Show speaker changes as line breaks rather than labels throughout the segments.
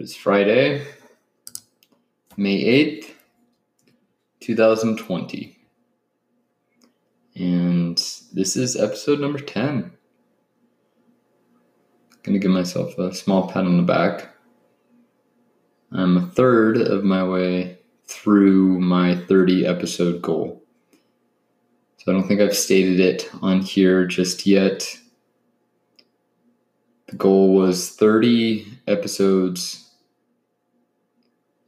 It's Friday, May 8th, 2020. And this is episode number 10. Gonna give myself a small pat on the back. I'm a third of my way through my 30 episode goal. So I don't think I've stated it on here just yet. The goal was 30 episodes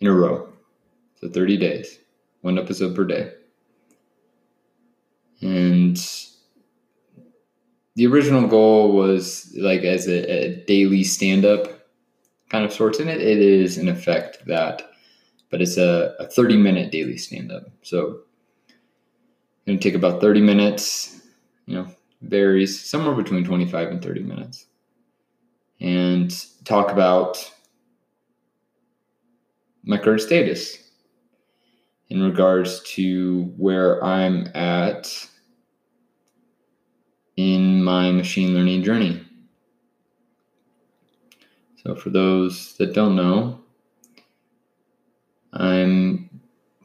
in a row. So 30 days, one episode per day. And the original goal was like as a, a daily stand up kind of sorts in it. It is in effect that, but it's a, a 30 minute daily stand up. So Going to take about 30 minutes, you know, varies somewhere between 25 and 30 minutes. And talk about my current status in regards to where I'm at in my machine learning journey. So, for those that don't know, I'm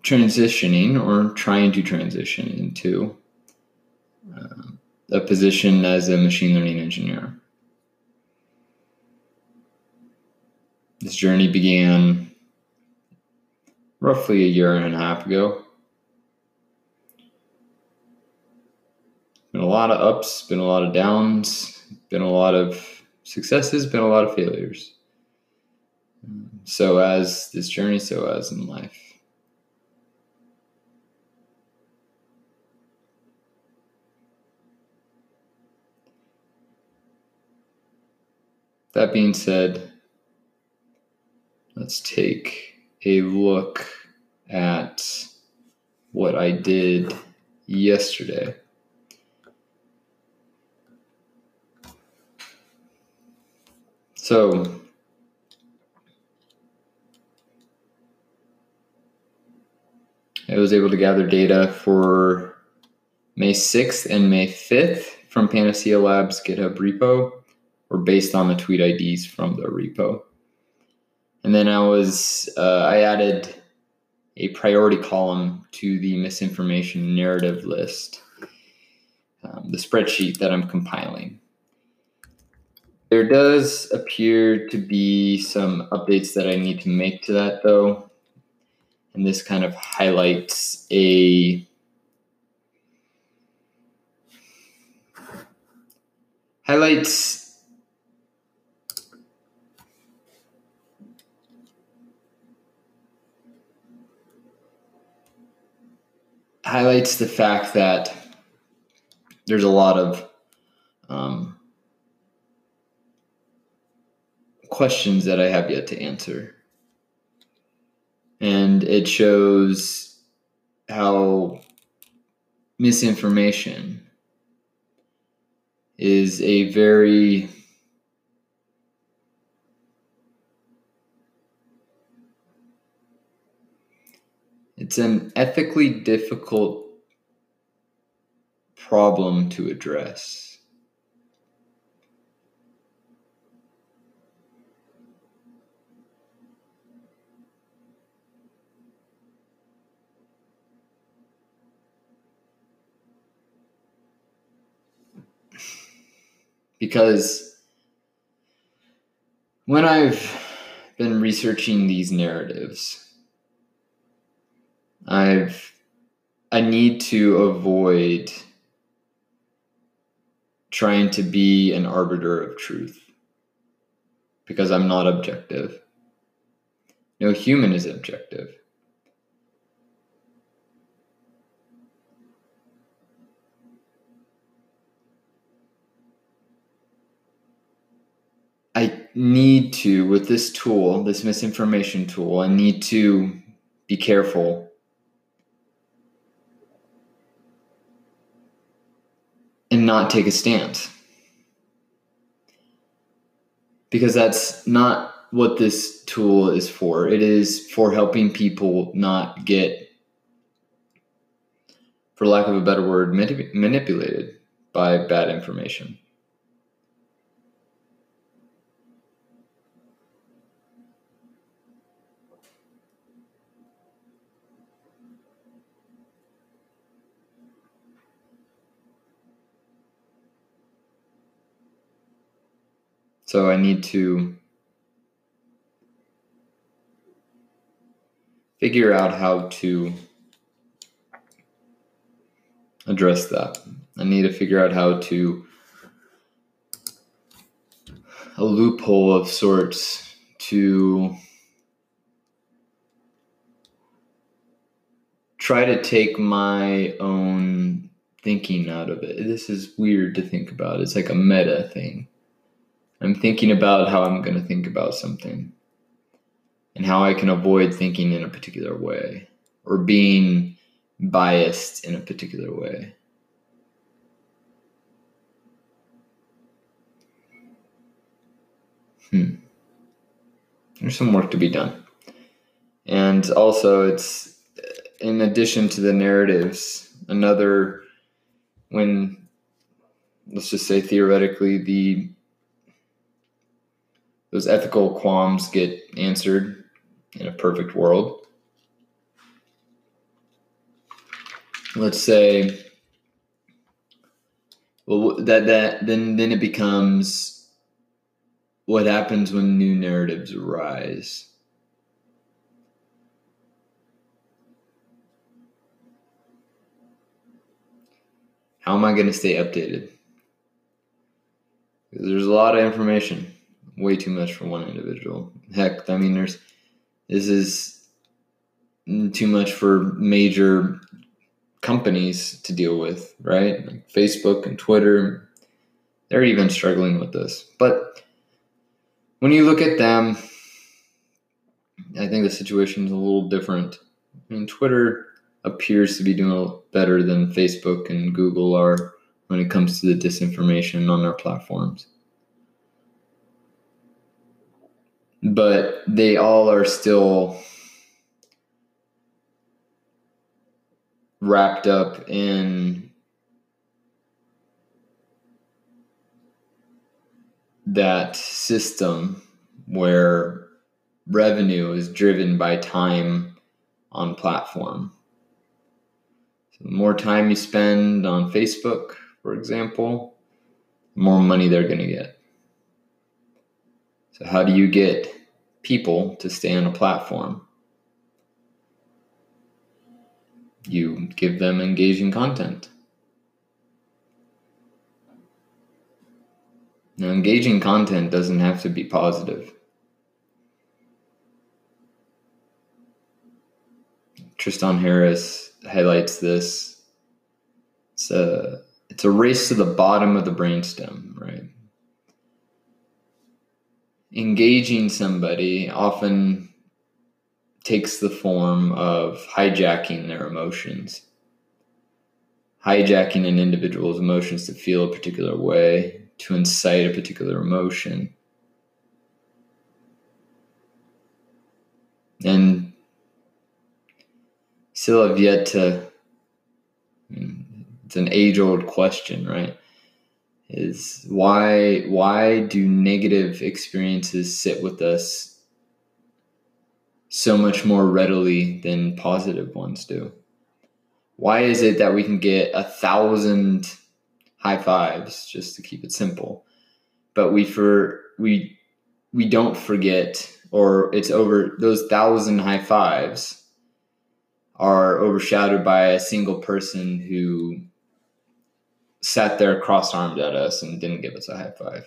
transitioning or trying to transition into uh, a position as a machine learning engineer. This journey began roughly a year and a half ago. Been a lot of ups, been a lot of downs, been a lot of successes, been a lot of failures. So as this journey, so as in life. That being said, let's take a look at what I did yesterday. So, I was able to gather data for May 6th and May 5th from Panacea Labs GitHub repo or based on the tweet IDs from the repo. And then I was uh, I added a priority column to the misinformation narrative list, um, the spreadsheet that I'm compiling. There does appear to be some updates that I need to make to that though. And this kind of highlights a highlights highlights the fact that there's a lot of um, questions that I have yet to answer. And it shows how misinformation is a very It's an ethically difficult problem to address. Because when I've been researching these narratives, I've I need to avoid trying to be an arbiter of truth because I'm not objective. No human is objective. I need to, with this tool, this misinformation tool, I need to be careful and not take a stance. Because that's not what this tool is for. It is for helping people not get, for lack of a better word, manip- manipulated by bad information. So I need to figure out how to address that. I need to figure out how to a loophole of sorts to try to take my own thinking out of it. This is weird to think about. It's like a meta thing. I'm thinking about how I'm going to think about something and how I can avoid thinking in a particular way or being biased in a particular way. Hmm. There's some work to be done. And also, it's in addition to the narratives, another, when, let's just say theoretically, the those ethical qualms get answered in a perfect world. Let's say, well, that that then then it becomes what happens when new narratives arise. How am I going to stay updated? There's a lot of information, way too much for one individual. Heck, I mean, there's this is too much for major companies to deal with, right? Like Facebook and Twitter, they're even struggling with this. But when you look at them, I think the situation is a little different. I mean, Twitter appears to be doing better than Facebook and Google are when it comes to the disinformation on their platforms. But they all are still wrapped up in that system where revenue is driven by time on platform. So the more time you spend on Facebook, for example, the more money they're going to get. So, how do you get people to stay on a platform? You give them engaging content. Now, engaging content doesn't have to be positive. Tristan Harris highlights this. It's a it's a race to the bottom of the brainstem, right? Engaging somebody often takes the form of hijacking their emotions, hijacking an individual's emotions to feel a particular way, to incite a particular emotion. And still have yet to, it's an age old question, right? Is why why do negative experiences sit with us so much more readily than positive ones do? Why is it that we can get a thousand high fives, just to keep it simple. But we for we we don't forget, or it's over those thousand high fives are overshadowed by a single person who sat there cross armed at us and didn't give us a high five.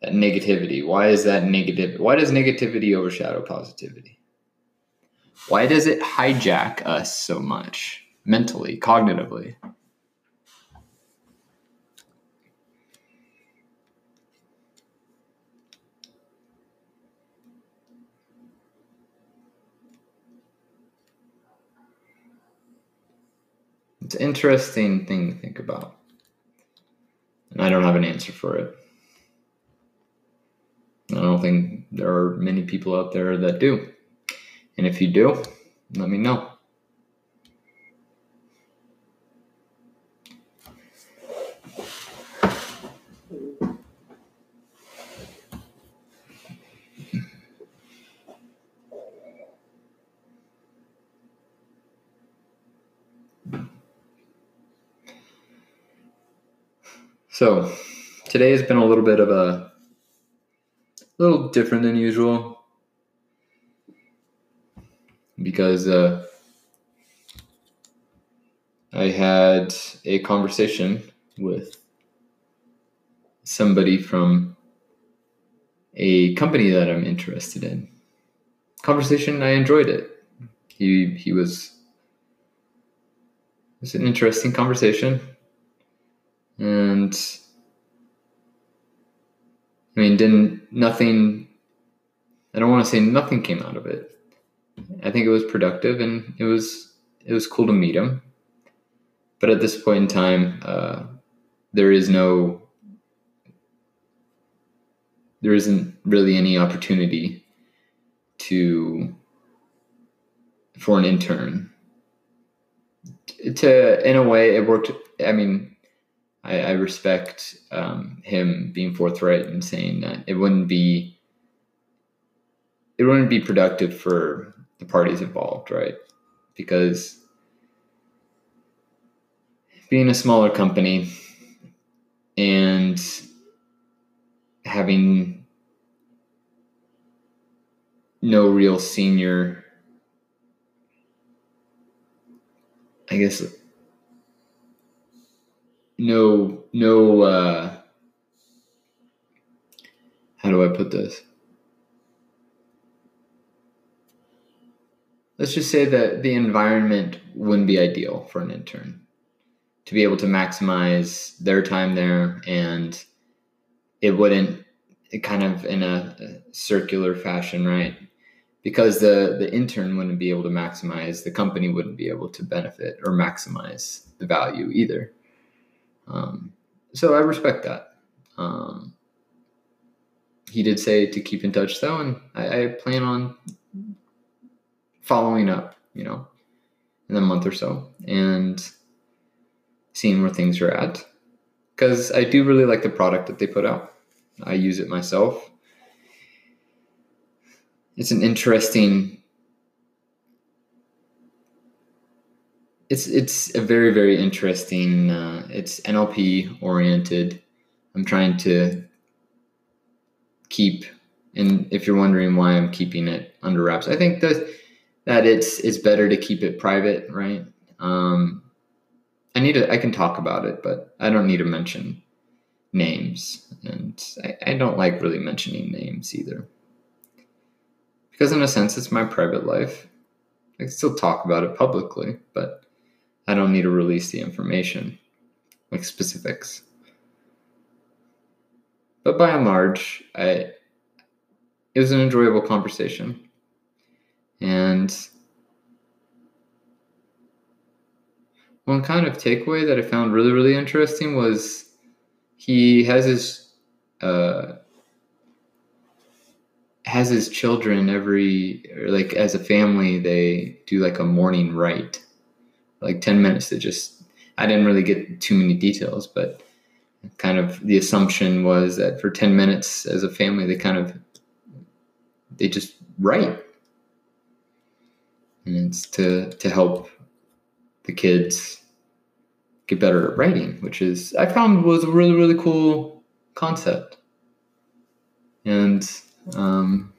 That negativity. Why is that negative? Why does negativity overshadow positivity? Why does it hijack us so much mentally, cognitively? It's an interesting thing to think about. And I don't have an answer for it. I don't think there are many people out there that do. And if you do, let me know. So today has been a little bit of a a little different than usual because uh, I had a conversation with somebody from a company that I'm interested in. Conversation, I enjoyed it. He he was it was an interesting conversation, and I mean, didn't nothing. I don't want to say nothing came out of it. I think it was productive, and it was it was cool to meet him. But at this point in time, uh, there is no, there isn't really any opportunity to for an intern. To in a way, it worked. I mean, I, I respect um, him being forthright and saying that it wouldn't be it wouldn't be productive for the parties involved, right? Because being a smaller company and having no real senior I guess no no uh how do I put this? Let's just say that the environment wouldn't be ideal for an intern to be able to maximize their time there and it wouldn't it kind of in a, a circular fashion, right? Because the the intern wouldn't be able to maximize, the company wouldn't be able to benefit or maximize the value either. Um, so I respect that. Um, he did say to keep in touch though, and I, I, plan on following up, you know, in a month or so and seeing where things are at. Because I do really like the product that they put out. I use it myself. It's an interesting it's it's a very very interesting. Uh, it's NLP oriented. I'm trying to keep, and if you're wondering why I'm keeping it under wraps, I think that that it's it's better to keep it private, right? Um, I need to I can talk about it, but I don't need to mention names, and I, I don't like really mentioning names either, because in a sense, it's my private life. I can still talk about it publicly, but I don't need to release the information, like specifics. But by and large, I it was an enjoyable conversation. And one kind of takeaway that I found really, really interesting was he has his uh, has his children every like as a family they do like a morning rite like 10 minutes to just i didn't really get too many details but kind of the assumption was that for 10 minutes as a family they kind of they just write. And it's to to help the kids get better at writing which is i found was a really really cool concept. And um,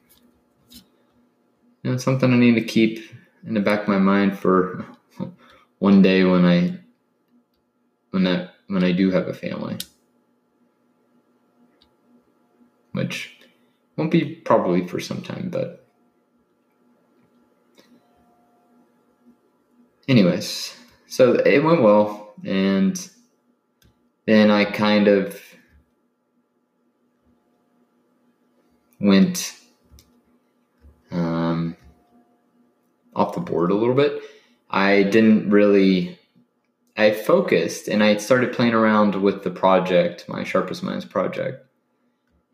you know something i need to keep in the back of my mind for one day when I when that when I do have a family. Which won't be probably for some time, but anyways, so it went well and then I kind of went um, off the board a little bit I didn't really I focused and I started playing around with the project, my Sharpest Minds project.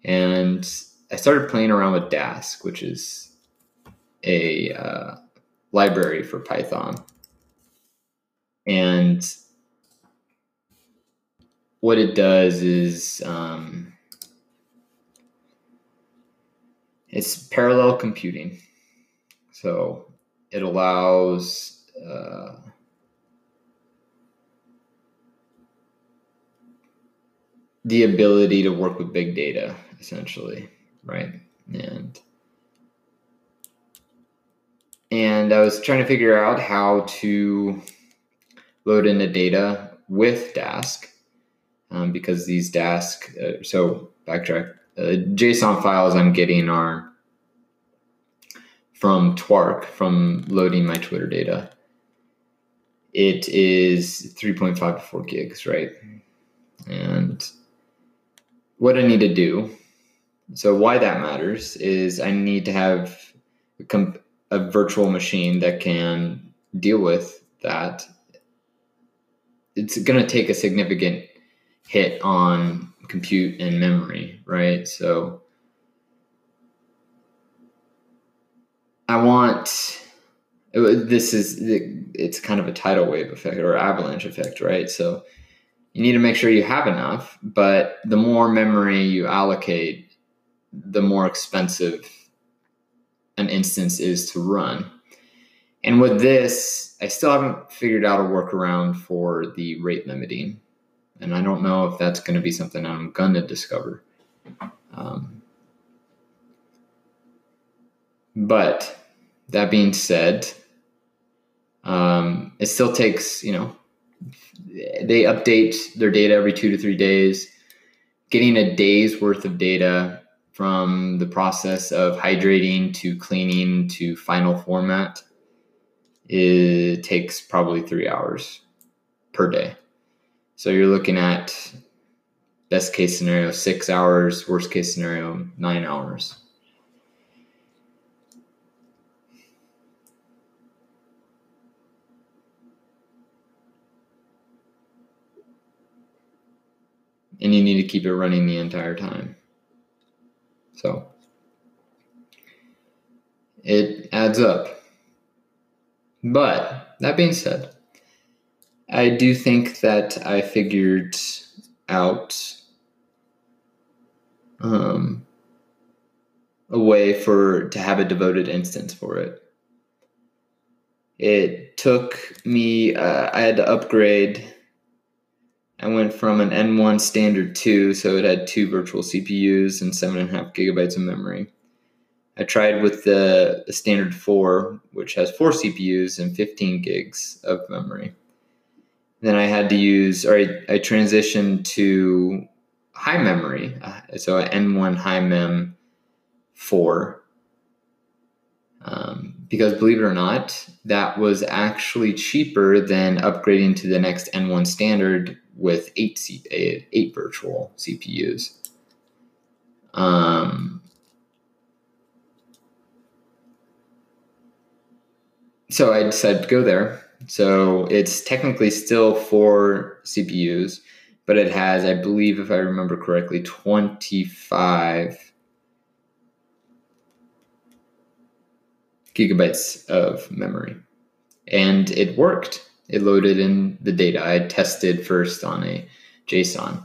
And I started playing around with Dask, which is a uh, library for Python. And what it does is um, it's parallel computing. So it allows the ability to work with big data, essentially, right? and and I was trying to figure out how to load in the data with Dask um, because these Dask, uh, so backtrack, uh, JSON files I'm getting are from twarc from loading my Twitter data. It is 3.5 to 4 gigs, right? And what I need to do, so why that matters is I need to have a, comp- a virtual machine that can deal with that. It's going to take a significant hit on compute and memory, right? So I want this is it's kind of a tidal wave effect or avalanche effect, right? So you need to make sure you have enough, but the more memory you allocate, the more expensive an instance is to run. And with this, I still haven't figured out a workaround for the rate limiting and I don't know if that's going to be something I'm going to discover. Um, but that being said, um, it still takes, you know, they update their data every two to three days. Getting a day's worth of data from the process of hydrating to cleaning to final format it takes probably three hours per day. So you're looking at best case scenario six hours, worst case scenario nine hours. And you need to keep it running the entire time. So it adds up. But that being said, I do think that I figured out um, a way for to have a devoted instance for it. It took me. Uh, I had to upgrade. I went from an N1 standard 2, so it had two virtual CPUs and seven and a half gigabytes of memory. I tried with the, the standard 4, which has four CPUs and 15 gigs of memory. Then I had to use, or I, I transitioned to high memory. Uh, so an N1 high mem 4. Um, because believe it or not, that was actually cheaper than upgrading to the next N1 standard with eight, C- eight virtual CPUs. Um, so I decided to go there so it's technically still four CPUs, but it has, I believe, if I remember correctly, 25 gigabytes of memory. And it worked. It loaded in the data. I tested first on a JSON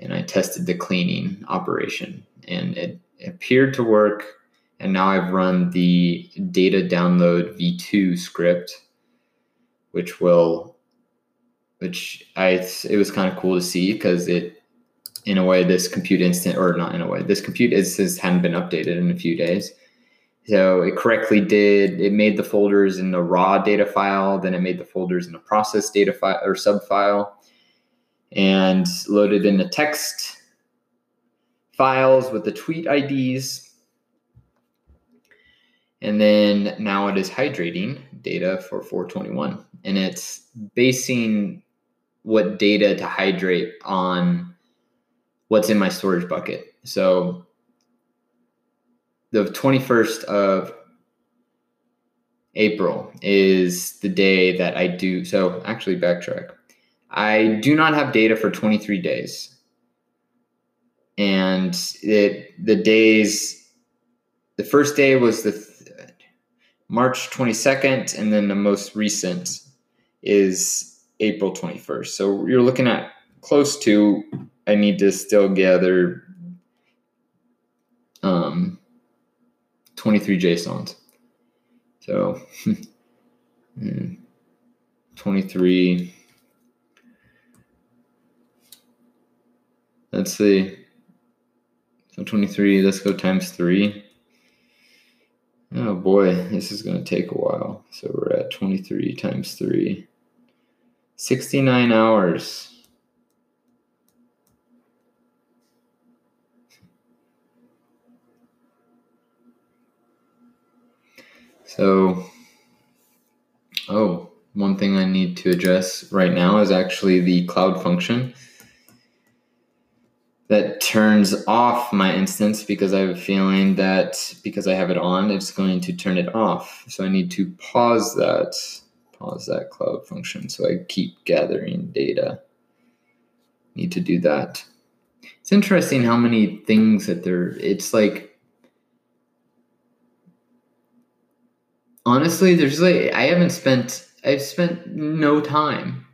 and I tested the cleaning operation and it appeared to work. And now I've run the data download v2 script which will which I it was kind of cool to see because it in a way this compute instant or not in a way this compute instance hadn't been updated in a few days so it correctly did it made the folders in the raw data file then it made the folders in the process data file or sub file and loaded in the text files with the tweet IDs and then now it is hydrating data for 421. And it's basing what data to hydrate on what's in my storage bucket. So the 21st of April is the day that I do. So actually, backtrack. I do not have data for 23 days. And it, the days, the first day was the March 22nd, and then the most recent is April 21st. So you're looking at close to, I need to still gather um, 23 JSONs. So hmm, 23. Let's see. So 23, let's go times three. Oh boy, this is going to take a while. So we're at 23 times three. 69 hours. So, oh, one thing I need to address right now is actually the cloud function that turns off my instance because I have a feeling that because I have it on, it's going to turn it off. So I need to pause that, pause that cloud function so I keep gathering data. Need to do that. It's interesting how many things that there, it's like, honestly, there's like, I haven't spent, I've spent no time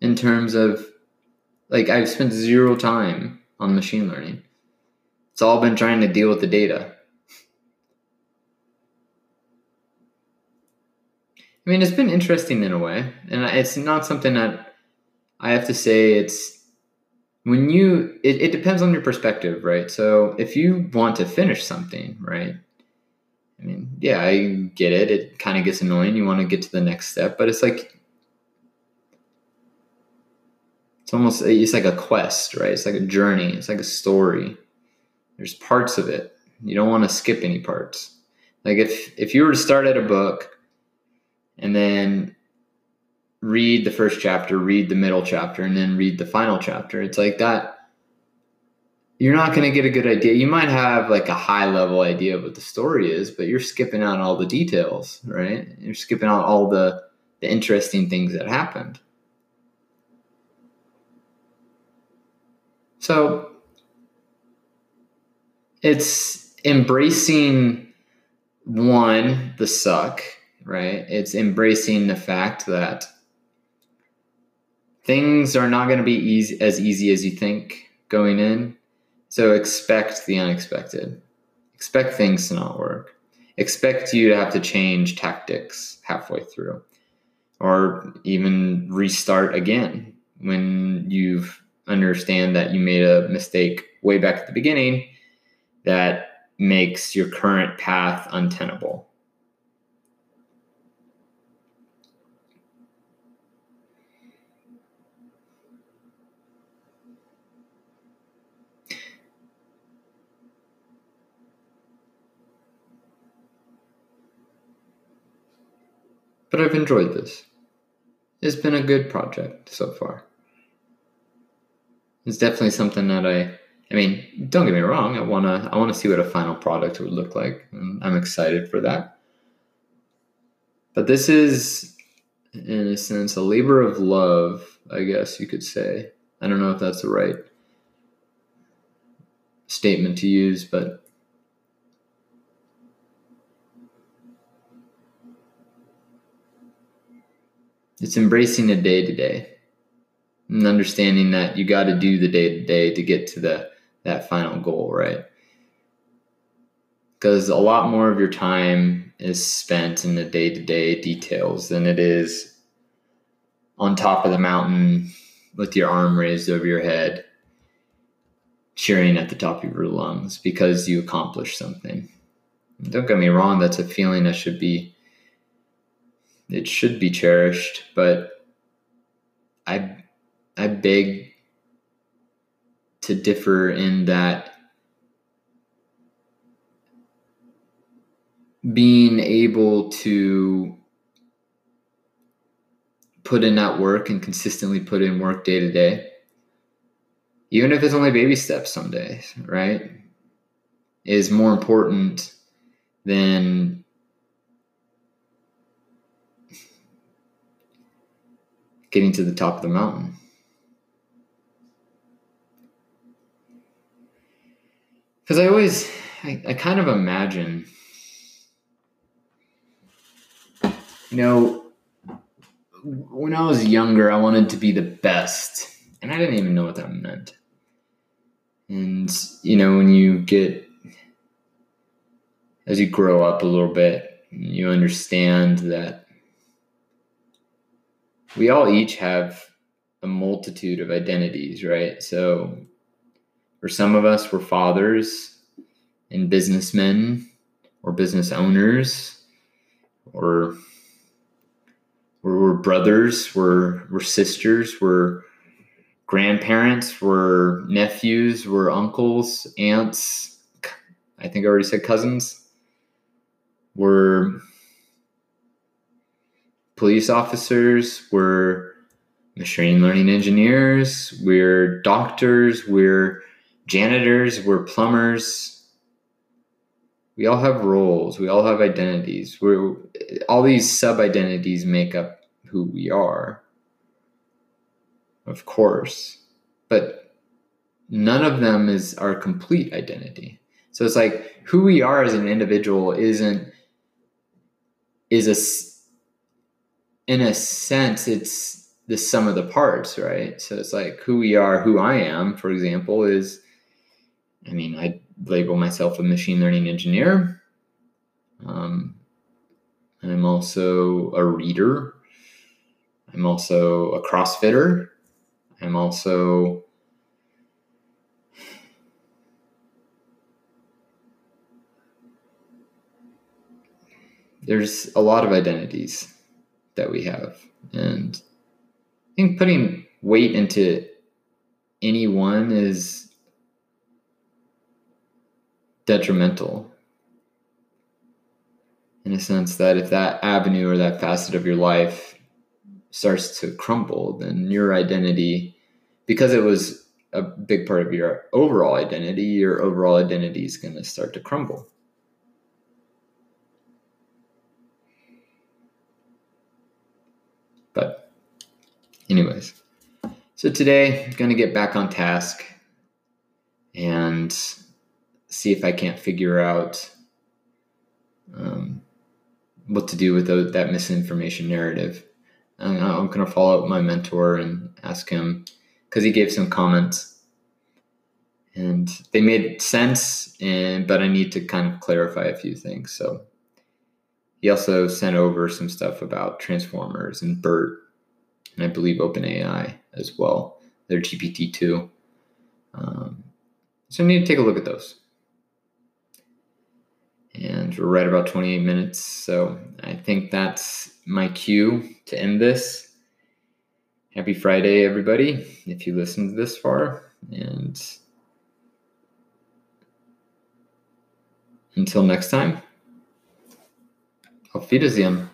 in terms of, like, I've spent zero time on machine learning. It's all been trying to deal with the data. I mean, it's been interesting in a way, and it's not something that I have to say. It's when you, it, it depends on your perspective, right? So if you want to finish something, right? I mean, yeah, I get it. It kind of gets annoying. You want to get to the next step, but it's like it's almost it's like a quest, right? It's like a journey. It's like a story. There's parts of it. You don't want to skip any parts. Like if if you were to start at a book and then read the first chapter, read the middle chapter, and then read the final chapter, it's like that. You're not going to get a good idea. You might have like a high level idea of what the story is, but you're skipping out all the details, right? You're skipping out all the the interesting things that happened. So it's embracing one, the suck, right? It's embracing the fact that things are not going to be easy as easy as you think going in. So expect the unexpected. Expect things to not work. Expect you to have to change tactics halfway through or even restart again when you've understand that you made a mistake way back at the beginning that makes your current path untenable. But I've enjoyed this. It's been a good project so far it's definitely something that I. I mean, don't get me wrong. I wanna I wanna see what a final product would look like. I'm excited for that. But this is, in a sense, a labor of love. I guess you could say. I don't know if that's the right statement to use, but it's embracing a day to day and understanding that you got to do the day to day to get to the that final goal, right? Because a lot more of your time is spent in the day to day details than it is on top of the mountain with your arm raised over your head, cheering at the top of your lungs because you accomplished something. Don't get me wrong, that's a feeling that should be it should be cherished, but I I beg to differ in that being able to put in that work and consistently put in work day to day, even if it's only baby steps some days, right, is more important than getting to the top of the mountain. because I always, I, I kind of imagine, you know, when I was younger, I wanted to be the best, and I didn't even know what that meant. And, you know, when you get, as you grow up a little bit, you understand that we all each have a multitude of identities, right? So for some of us, we're fathers. and businessmen or business owners or we're, brothers, we're, we're sisters, we're grandparents, we're nephews, we're uncles, aunts. I think I already said cousins. We're police officers, we're machine learning engineers, we're doctors, we're janitors, we're plumbers. We all have roles, we all have identities. We're all these sub identities make up who we are. Of course. But none of them is our complete identity. So it's like who we are as an individual isn't is a in a sense it's the sum of the parts, right? So it's like who we are, who I am, for example, is I mean, I label myself a machine learning engineer. Um, I'm also a reader. I'm also a CrossFitter. I'm also there's a lot of identities that we have. And I think putting weight into any one is detrimental in a sense that if that avenue or that facet of your life starts to crumble, then your identity, because it was a big part of your overall identity, your overall identity is going to start to crumble. But, anyways, so today I'm going to get back on task and see if I can't figure out um, what to do with the, that misinformation narrative. And I'm going to follow up with my mentor and ask him because he gave some comments and they made sense and but I need to kind of clarify a few things. So he also sent over some stuff about transformers and BERT and I believe OpenAI as well. Their GPT two. Um, so I need to take a look at those and we're right about 28 minutes. So I think that's my cue to end this. Happy Friday, everybody, if you listened this far. And until next time, auf Wiedersehen.